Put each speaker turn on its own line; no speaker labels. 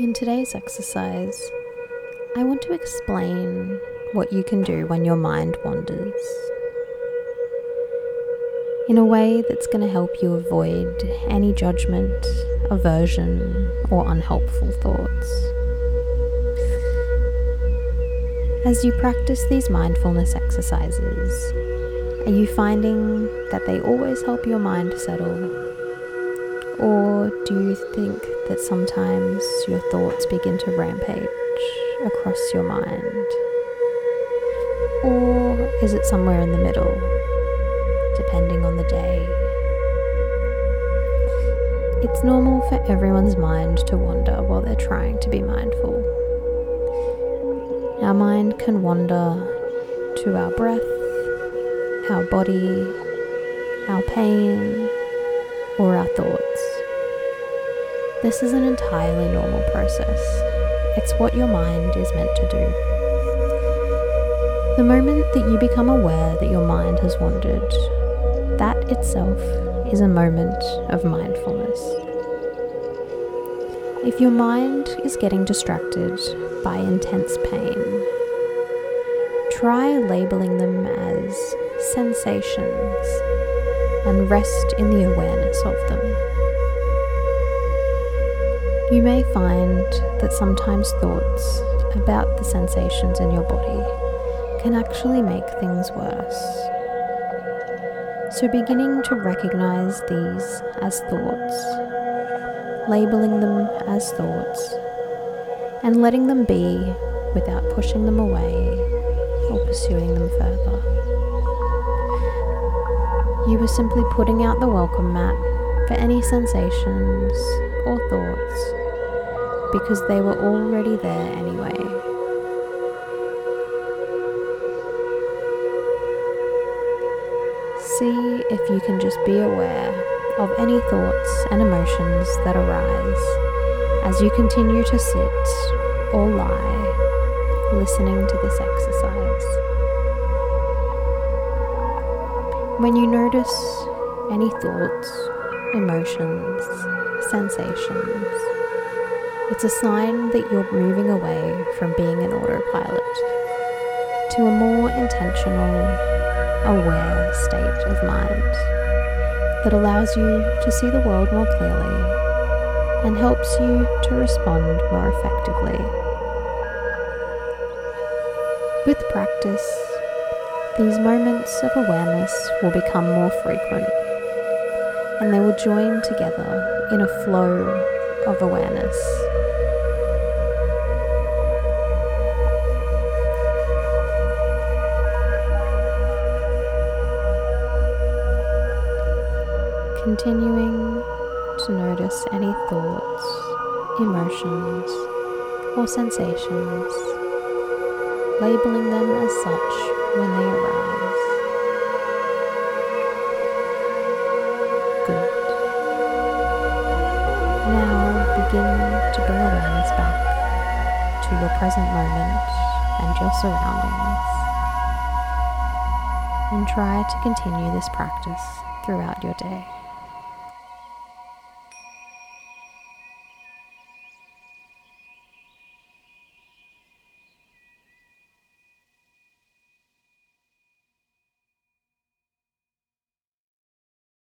In today's exercise, I want to explain what you can do when your mind wanders in a way that's going to help you avoid any judgment, aversion, or unhelpful thoughts. As you practice these mindfulness exercises, are you finding that they always help your mind settle? Or do you think that sometimes your thoughts begin to rampage across your mind? Or is it somewhere in the middle, depending on the day? It's normal for everyone's mind to wander while they're trying to be mindful. Our mind can wander to our breath, our body, our pain, or our thoughts. This is an entirely normal process. It's what your mind is meant to do. The moment that you become aware that your mind has wandered, that itself is a moment of mindfulness. If your mind is getting distracted by intense pain, try labeling them as sensations and rest in the awareness of them. You may find that sometimes thoughts about the sensations in your body can actually make things worse. So, beginning to recognize these as thoughts, labeling them as thoughts, and letting them be without pushing them away or pursuing them further. You are simply putting out the welcome mat for any sensations or thoughts because they were already there anyway. See if you can just be aware of any thoughts and emotions that arise as you continue to sit or lie listening to this exercise. When you notice any thoughts, emotions, sensations, it's a sign that you're moving away from being an autopilot to a more intentional, aware state of mind that allows you to see the world more clearly and helps you to respond more effectively. With practice, these moments of awareness will become more frequent and they will join together in a flow of awareness. Continuing to notice any thoughts, emotions, or sensations, labeling them as such when they arise. Good. Now begin to bring awareness back to your present moment and your surroundings. And try to continue this practice throughout your day.